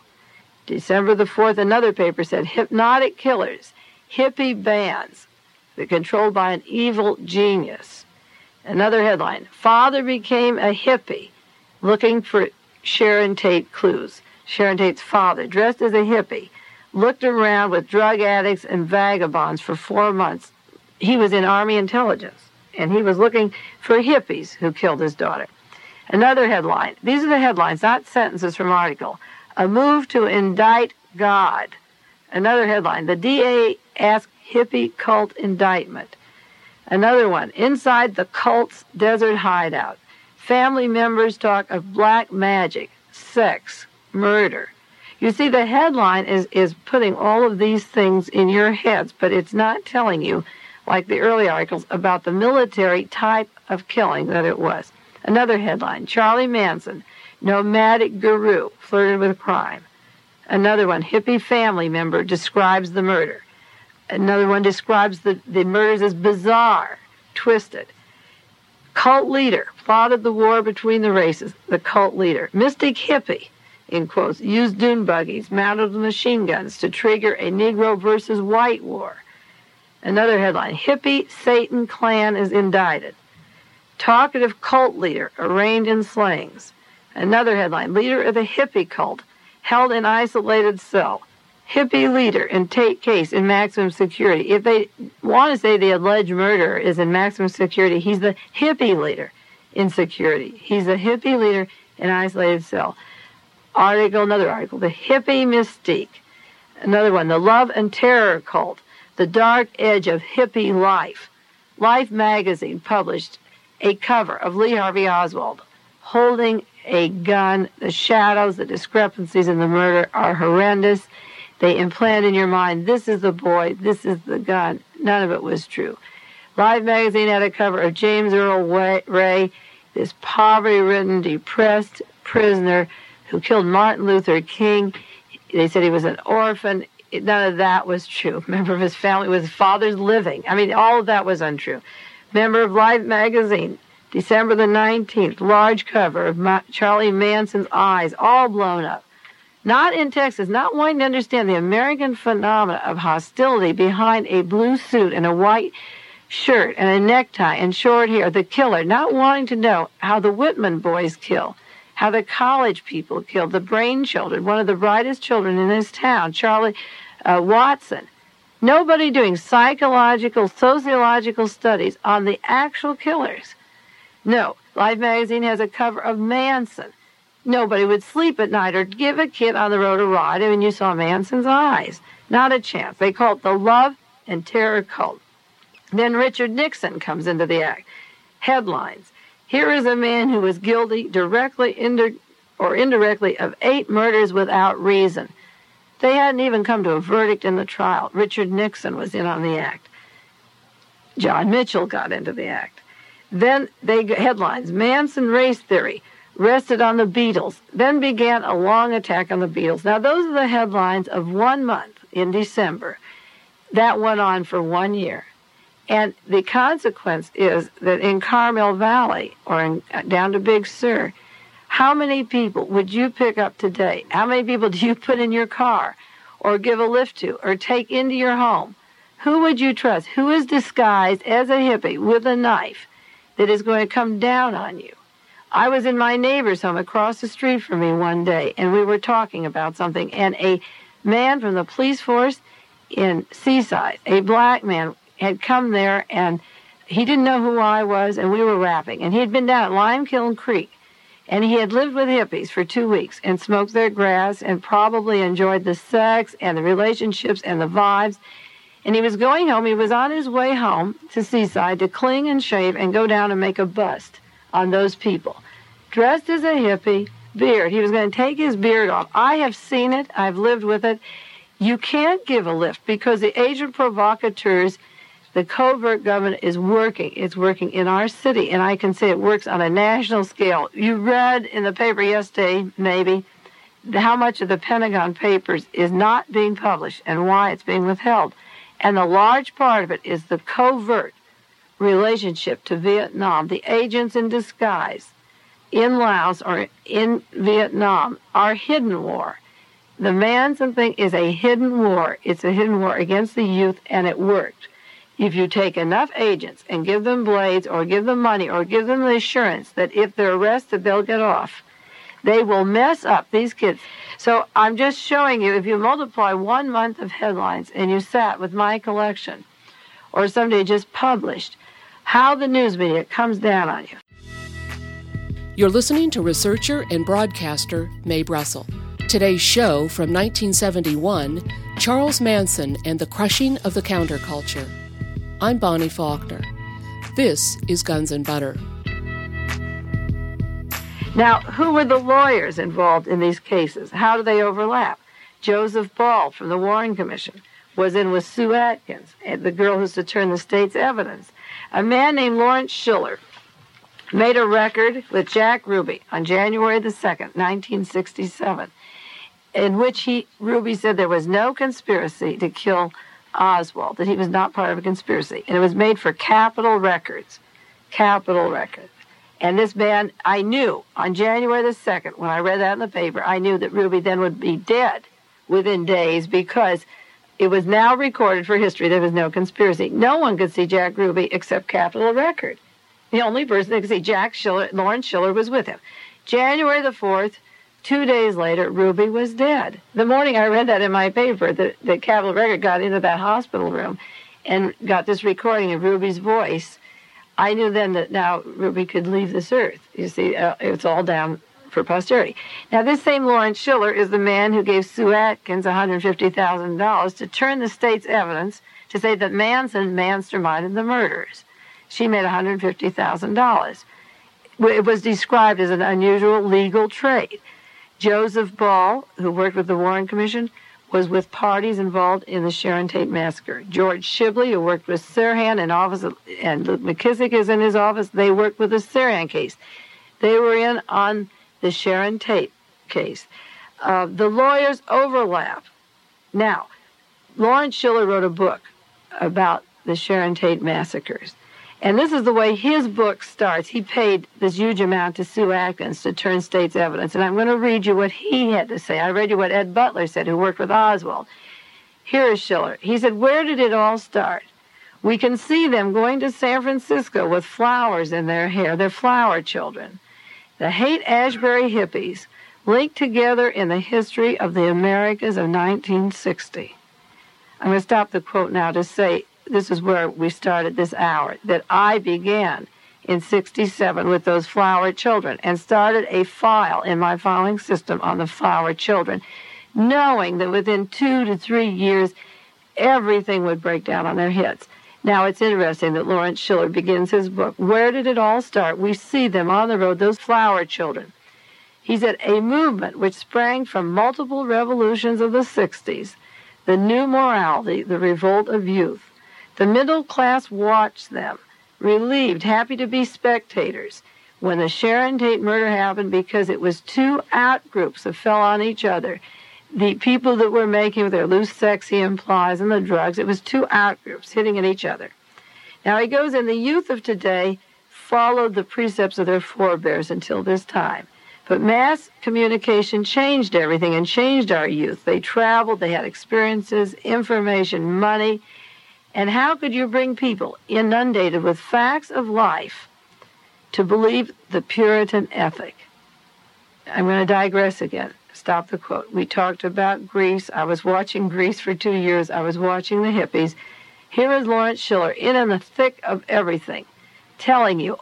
December the 4th, another paper said hypnotic killers, hippie bands, that controlled by an evil genius. Another headline Father became a hippie looking for Sharon Tate clues. Sharon Tate's father, dressed as a hippie, looked around with drug addicts and vagabonds for four months. He was in Army intelligence, and he was looking for hippies who killed his daughter. Another headline. These are the headlines, not sentences from article. A move to indict God. Another headline The DA asks hippie cult indictment. Another one Inside the cult's desert hideout. Family members talk of black magic, sex, murder. You see, the headline is, is putting all of these things in your heads, but it's not telling you, like the early articles, about the military type of killing that it was. Another headline Charlie Manson, nomadic guru, flirted with crime. Another one, hippie family member describes the murder. Another one describes the, the murders as bizarre, twisted. Cult leader plotted the war between the races. The cult leader. Mystic hippie in quotes, used dune buggies mounted with machine guns to trigger a Negro versus white war. Another headline Hippie Satan clan is indicted. Talkative cult leader arraigned in slayings. Another headline Leader of the hippie cult held in isolated cell. Hippie leader in Tate case in maximum security. If they want to say the alleged murderer is in maximum security, he's the hippie leader in security. He's a hippie leader in isolated cell article, another article, The Hippie Mystique. Another one, The Love and Terror Cult, The Dark Edge of Hippie Life. Life magazine published a cover of Lee Harvey Oswald holding a gun. The shadows, the discrepancies in the murder are horrendous. They implant in your mind, this is the boy, this is the gun. None of it was true. Life magazine had a cover of James Earl Ray, this poverty ridden, depressed prisoner who killed Martin Luther King. They said he was an orphan. None of that was true. Member of his family was father's living. I mean, all of that was untrue. Member of Life magazine, December the 19th, large cover of Charlie Manson's eyes, all blown up. Not in Texas, not wanting to understand the American phenomena of hostility behind a blue suit and a white shirt and a necktie and short hair, the killer, not wanting to know how the Whitman boys kill how the college people kill, the brain children, one of the brightest children in this town, Charlie uh, Watson. Nobody doing psychological, sociological studies on the actual killers. No, Life magazine has a cover of Manson. Nobody would sleep at night or give a kid on the road a ride. Mean, you saw Manson's eyes. Not a chance. They call it the love and terror cult. Then Richard Nixon comes into the act. Headlines here is a man who was guilty directly or indirectly of eight murders without reason. They hadn't even come to a verdict in the trial. Richard Nixon was in on the act. John Mitchell got into the act. Then they headlines Manson race theory rested on the Beatles. Then began a long attack on the Beatles. Now those are the headlines of one month in December. That went on for one year. And the consequence is that in Carmel Valley or in, uh, down to Big Sur, how many people would you pick up today? How many people do you put in your car or give a lift to or take into your home? Who would you trust? Who is disguised as a hippie with a knife that is going to come down on you? I was in my neighbor's home across the street from me one day, and we were talking about something, and a man from the police force in Seaside, a black man, had come there and he didn't know who I was, and we were rapping. And he had been down at Limekiln Creek, and he had lived with hippies for two weeks and smoked their grass and probably enjoyed the sex and the relationships and the vibes. And he was going home. He was on his way home to Seaside to clean and shave and go down and make a bust on those people. Dressed as a hippie, beard. He was going to take his beard off. I have seen it. I've lived with it. You can't give a lift because the agent provocateurs – the covert government is working. It's working in our city, and I can say it works on a national scale. You read in the paper yesterday, maybe, how much of the Pentagon Papers is not being published and why it's being withheld. And a large part of it is the covert relationship to Vietnam, the agents in disguise in Laos or in Vietnam, are hidden war. The Manson thing is a hidden war. It's a hidden war against the youth, and it worked. If you take enough agents and give them blades or give them money or give them the assurance that if they're arrested, they'll get off, they will mess up these kids. So I'm just showing you if you multiply one month of headlines and you sat with my collection or somebody just published, how the news media comes down on you. You're listening to researcher and broadcaster Mae Brussell. Today's show from 1971 Charles Manson and the Crushing of the Counterculture. I'm Bonnie Faulkner. This is Guns and Butter. Now, who were the lawyers involved in these cases? How do they overlap? Joseph Ball from the Warren Commission was in with Sue Atkins, eh, the girl who's to turn the state's evidence. A man named Lawrence Schiller made a record with Jack Ruby on January the 2nd, 1967, in which he Ruby said there was no conspiracy to kill Oswald, that he was not part of a conspiracy. And it was made for Capitol Records. Capitol Records. And this man, I knew on January the 2nd, when I read that in the paper, I knew that Ruby then would be dead within days because it was now recorded for history there was no conspiracy. No one could see Jack Ruby except Capitol Record. The only person that could see Jack Schiller, Lawrence Schiller was with him. January the 4th, two days later, Ruby was dead. The morning I read that in my paper, that, that Capitol Record got into that hospital room and got this recording of Ruby's voice I knew then that now Ruby could leave this earth. You see, uh, it's all down for posterity. Now, this same Lawrence Schiller is the man who gave Sue Atkins $150,000 to turn the state's evidence to say that Manson masterminded the murders. She made $150,000. It was described as an unusual legal trade. Joseph Ball, who worked with the Warren Commission, was with parties involved in the Sharon Tate massacre. George Shibley, who worked with Sirhan in office, and Luke McKissick is in his office, they worked with the Sirhan case. They were in on the Sharon Tate case. Uh, the lawyers overlap. Now, Lawrence Schiller wrote a book about the Sharon Tate massacres. And this is the way his book starts. He paid this huge amount to Sue Atkins to turn state's evidence. And I'm going to read you what he had to say. I read you what Ed Butler said, who worked with Oswald. Here is Schiller. He said, Where did it all start? We can see them going to San Francisco with flowers in their hair. They're flower children. The Haight Ashbury hippies linked together in the history of the Americas of 1960. I'm going to stop the quote now to say this is where we started this hour, that I began in 67 with those flower children and started a file in my filing system on the flower children, knowing that within two to three years, everything would break down on their heads. Now, it's interesting that Lawrence Schiller begins his book. Where did it all start? We see them on the road, those flower children. He said, a movement which sprang from multiple revolutions of the 60s, the new morality, the revolt of youth. The middle class watched them, relieved, happy to be spectators, when the Sharon Tate murder happened because it was two out groups that fell on each other. The people that were making their loose sexy implies and the drugs, it was two out groups hitting at each other. Now he goes in the youth of today followed the precepts of their forebears until this time. But mass communication changed everything and changed our youth. They traveled, they had experiences, information, money, and how could you bring people inundated with facts of life to believe the Puritan ethic? I'm going to digress again. Stop the quote. We talked about Greece. I was watching Greece for two years. I was watching the hippies. Here is Lawrence Schiller in in the thick of everything, telling you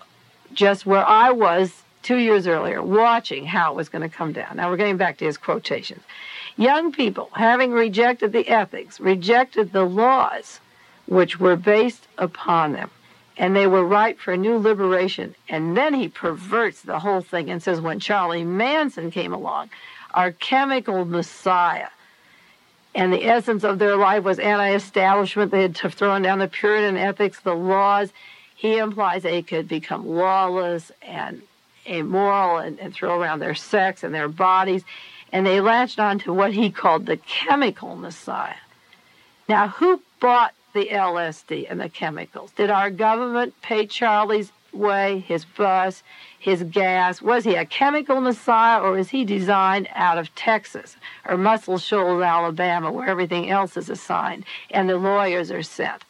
just where I was two years earlier, watching how it was going to come down. Now we're getting back to his quotations. Young people, having rejected the ethics, rejected the laws, which were based upon them. And they were ripe for a new liberation. And then he perverts the whole thing and says, when Charlie Manson came along, our chemical messiah, and the essence of their life was anti establishment, they had thrown down the Puritan ethics, the laws. He implies they could become lawless and immoral and, and throw around their sex and their bodies. And they latched on to what he called the chemical messiah. Now, who bought the LSD and the chemicals? Did our government pay Charlie's way, his bus, his gas? Was he a chemical messiah or was he designed out of Texas or Muscle Shoals, Alabama, where everything else is assigned and the lawyers are sent?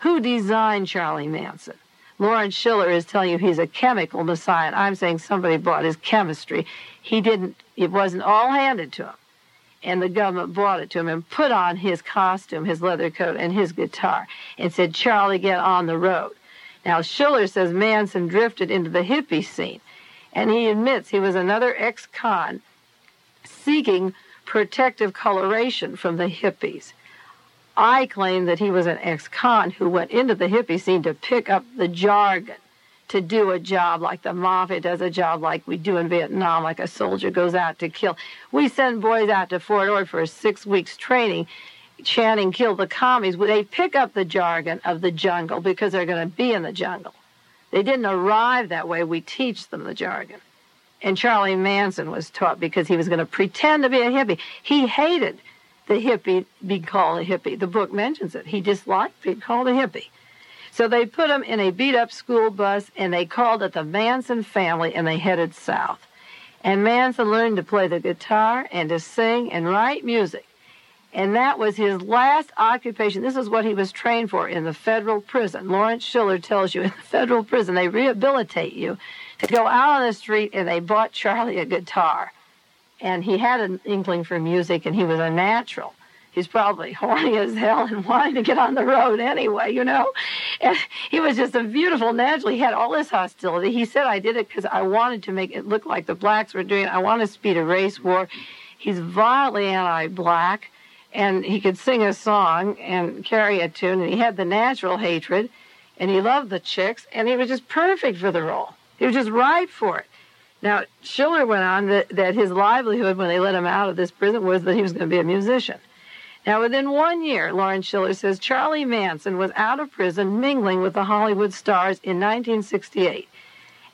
Who designed Charlie Manson? Lawrence Schiller is telling you he's a chemical messiah, I'm saying somebody bought his chemistry. He didn't, it wasn't all handed to him and the government brought it to him and put on his costume, his leather coat, and his guitar and said, Charlie, get on the road. Now, Schiller says Manson drifted into the hippie scene, and he admits he was another ex con seeking protective coloration from the hippies. I claim that he was an ex con who went into the hippie scene to pick up the jargon, to do a job like the mafia does a job like we do in Vietnam, like a soldier goes out to kill. We send boys out to Fort Ord for six weeks training, chanting "Kill the commies." They pick up the jargon of the jungle because they're going to be in the jungle. They didn't arrive that way. We teach them the jargon. And Charlie Manson was taught because he was going to pretend to be a hippie. He hated the hippie being called a hippie. The book mentions it. He disliked being called a hippie. So they put him in a beat up school bus and they called it the Manson family and they headed south. And Manson learned to play the guitar and to sing and write music. And that was his last occupation. This is what he was trained for in the federal prison. Lawrence Schiller tells you in the federal prison, they rehabilitate you to go out on the street and they bought Charlie a guitar. And he had an inkling for music and he was a natural. He's probably horny as hell and wanting to get on the road anyway, you know. And he was just a beautiful natural. He had all this hostility. He said, I did it because I wanted to make it look like the blacks were doing it. I want to speed a race war. He's violently anti black and he could sing a song and carry a tune, and he had the natural hatred, and he loved the chicks, and he was just perfect for the role. He was just right for it. Now, Schiller went on that, that his livelihood when they let him out of this prison was that he was going to be a musician. Now, within one year, Lawrence Schiller says Charlie Manson was out of prison mingling with the Hollywood stars in 1968.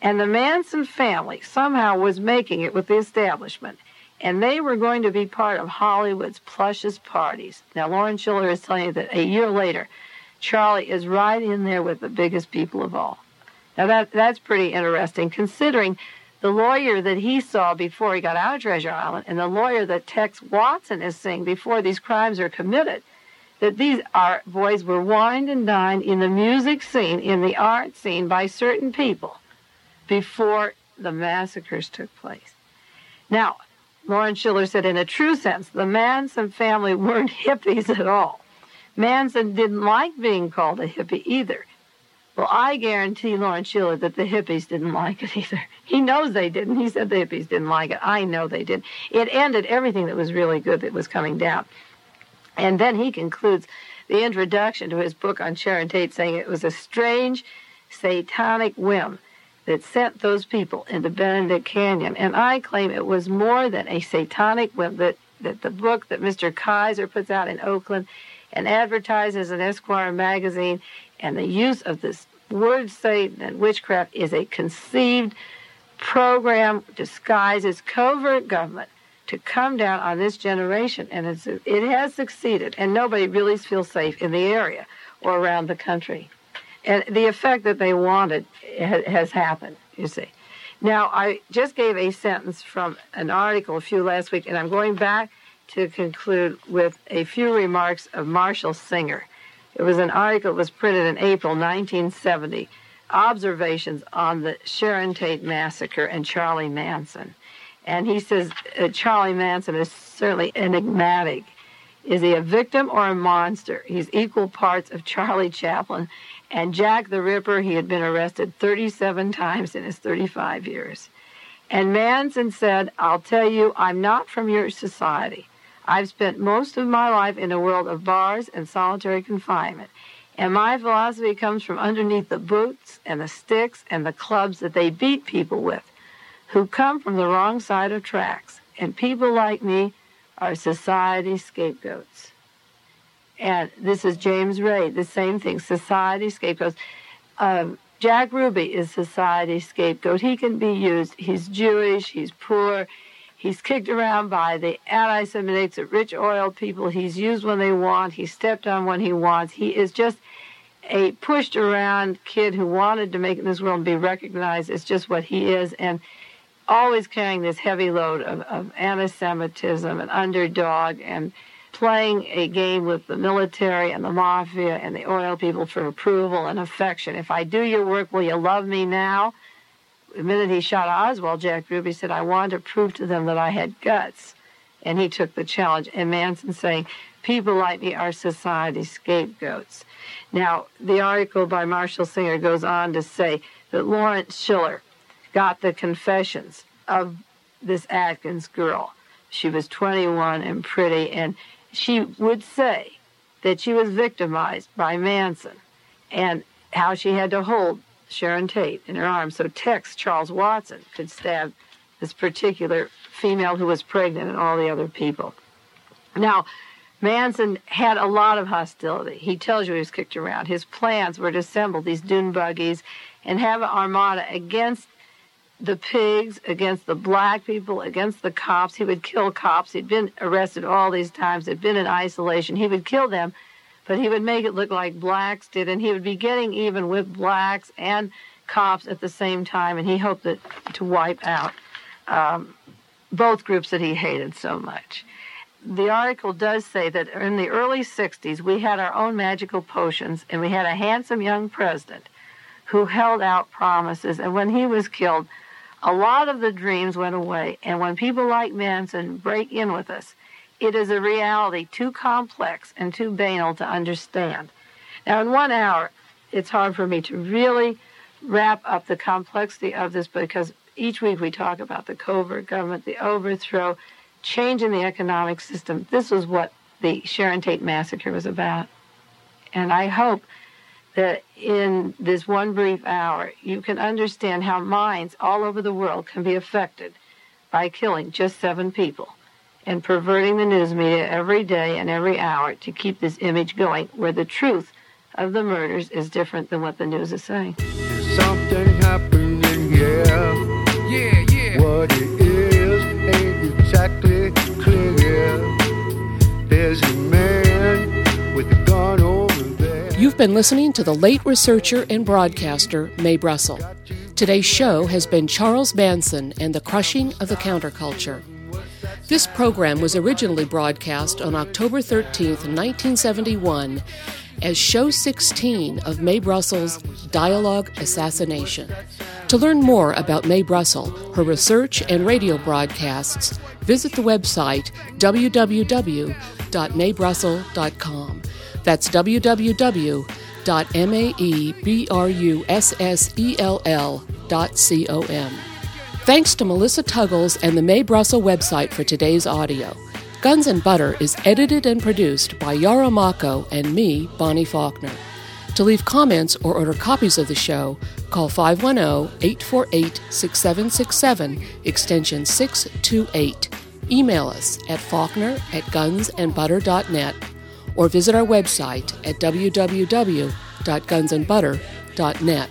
And the Manson family somehow was making it with the establishment and they were going to be part of Hollywood's plushest parties. Now, Lawrence Schiller is telling you that a year later, Charlie is right in there with the biggest people of all. Now, that, that's pretty interesting, considering the lawyer that he saw before he got out of Treasure Island and the lawyer that Tex Watson is seeing before these crimes are committed, that these are, boys were wined and dined in the music scene, in the art scene by certain people before the massacres took place. Now, Lawrence Schiller said, in a true sense, the Manson family weren't hippies at all. Manson didn't like being called a hippie either. Well, I guarantee Lawrence Schiller that the hippies didn't like it either. He knows they didn't. He said the hippies didn't like it. I know they did. It ended everything that was really good that was coming down. And then he concludes the introduction to his book on Sharon Tate saying it was a strange satanic whim that sent those people into Benedict Canyon. And I claim it was more than a satanic whim that, that the book that Mr. Kaiser puts out in Oakland and advertises in Esquire magazine and the use of this word Satan and witchcraft is a conceived program disguised as covert government to come down on this generation. And it's, it has succeeded, and nobody really feels safe in the area or around the country and the effect that they wanted has happened, you see. Now, I just gave a sentence from an article a few last week, and I'm going back to conclude with a few remarks of Marshall Singer. It was an article that was printed in April 1970, observations on the Sharon Tate massacre and Charlie Manson. And he says uh, Charlie Manson is certainly enigmatic. Is he a victim or a monster? He's equal parts of Charlie Chaplin and Jack the Ripper, he had been arrested 37 times in his 35 years. And Manson said, I'll tell you, I'm not from your society. I've spent most of my life in a world of bars and solitary confinement. And my philosophy comes from underneath the boots and the sticks and the clubs that they beat people with, who come from the wrong side of tracks. And people like me are society scapegoats. And this is James Ray, the same thing, society scapegoats. Um, Jack Ruby is society scapegoat. He can be used. He's Jewish, he's poor, he's kicked around by the anti Semites, the rich oil people. He's used when they want, he's stepped on when he wants. He is just a pushed around kid who wanted to make it in this world and be recognized. It's just what he is. And always carrying this heavy load of, of anti Semitism and underdog and playing a game with the military and the mafia and the oil people for approval and affection. If I do your work, will you love me now? The minute he shot Oswald, Jack Ruby said, I wanted to prove to them that I had guts. And he took the challenge. And Manson saying, people like me are society scapegoats. Now, the article by Marshall Singer goes on to say that Lawrence Schiller got the confessions of this Atkins girl. She was 21 and pretty, and she would say that she was victimized by Manson and how she had to hold Sharon Tate in her arm. So Tex Charles Watson could stab this particular female who was pregnant and all the other people. Now, Manson had a lot of hostility. He tells you he was kicked around. His plans were to assemble these dune buggies and have an armada against the pigs, against the black people, against the cops. He would kill cops. He'd been arrested all these times. He'd been in isolation. He would kill them, but he would make it look like blacks did, and he would be getting even with blacks and cops at the same time, and he hoped that, to wipe out um, both groups that he hated so much. The article does say that in the early 60s, we had our own magical potions, and we had a handsome young president who held out promises, and when he was killed, a lot of the dreams went away. And when people like Manson break in with us, it is a reality too complex and too banal to understand. Now, in one hour, it's hard for me to really wrap up the complexity of this because each week we talk about the covert government, the overthrow, change in the economic system. This was what the Sharon Tate massacre was about. And I hope that in this one brief hour, you can understand how minds all over the world can be affected by killing just seven people and perverting the news media every day and every hour to keep this image going where the truth of the murders is different than what the news is saying. There's something happening here. Yeah, yeah. What it is ain't exactly clear. There's a man with a gun over there. You've been listening to the late researcher and broadcaster Mae Brussell. Today's show has been Charles Manson and the Crushing of the Counterculture. This program was originally broadcast on October 13th, 1971, as Show 16 of Mae Brussell's Dialogue Assassination. To learn more about Mae Brussell, her research, and radio broadcasts, visit the website www.maebrussell.com. That's www.maebrussell.com. Thanks to Melissa Tuggles and the Mae Brussell website for today's audio. Guns and Butter is edited and produced by Yarrow Mahko and me, Bonnie Faulkner. To leave comments or order copies of the show, call 510 848 6767, extension 628. Email us at faulkner at gunsandbutter.net or visit our website at www.gunsandbutter.net.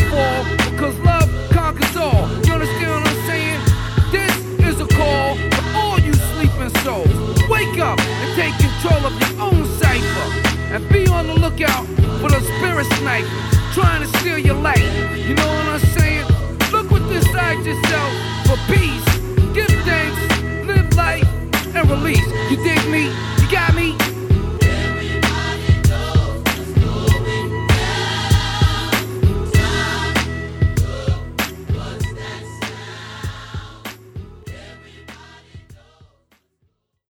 control of your own cipher. And be on the lookout for those spirit snipers trying to steal your life. You know what I'm saying? Look what's inside yourself for peace. Give thanks, live life, and release. You dig me? You got me?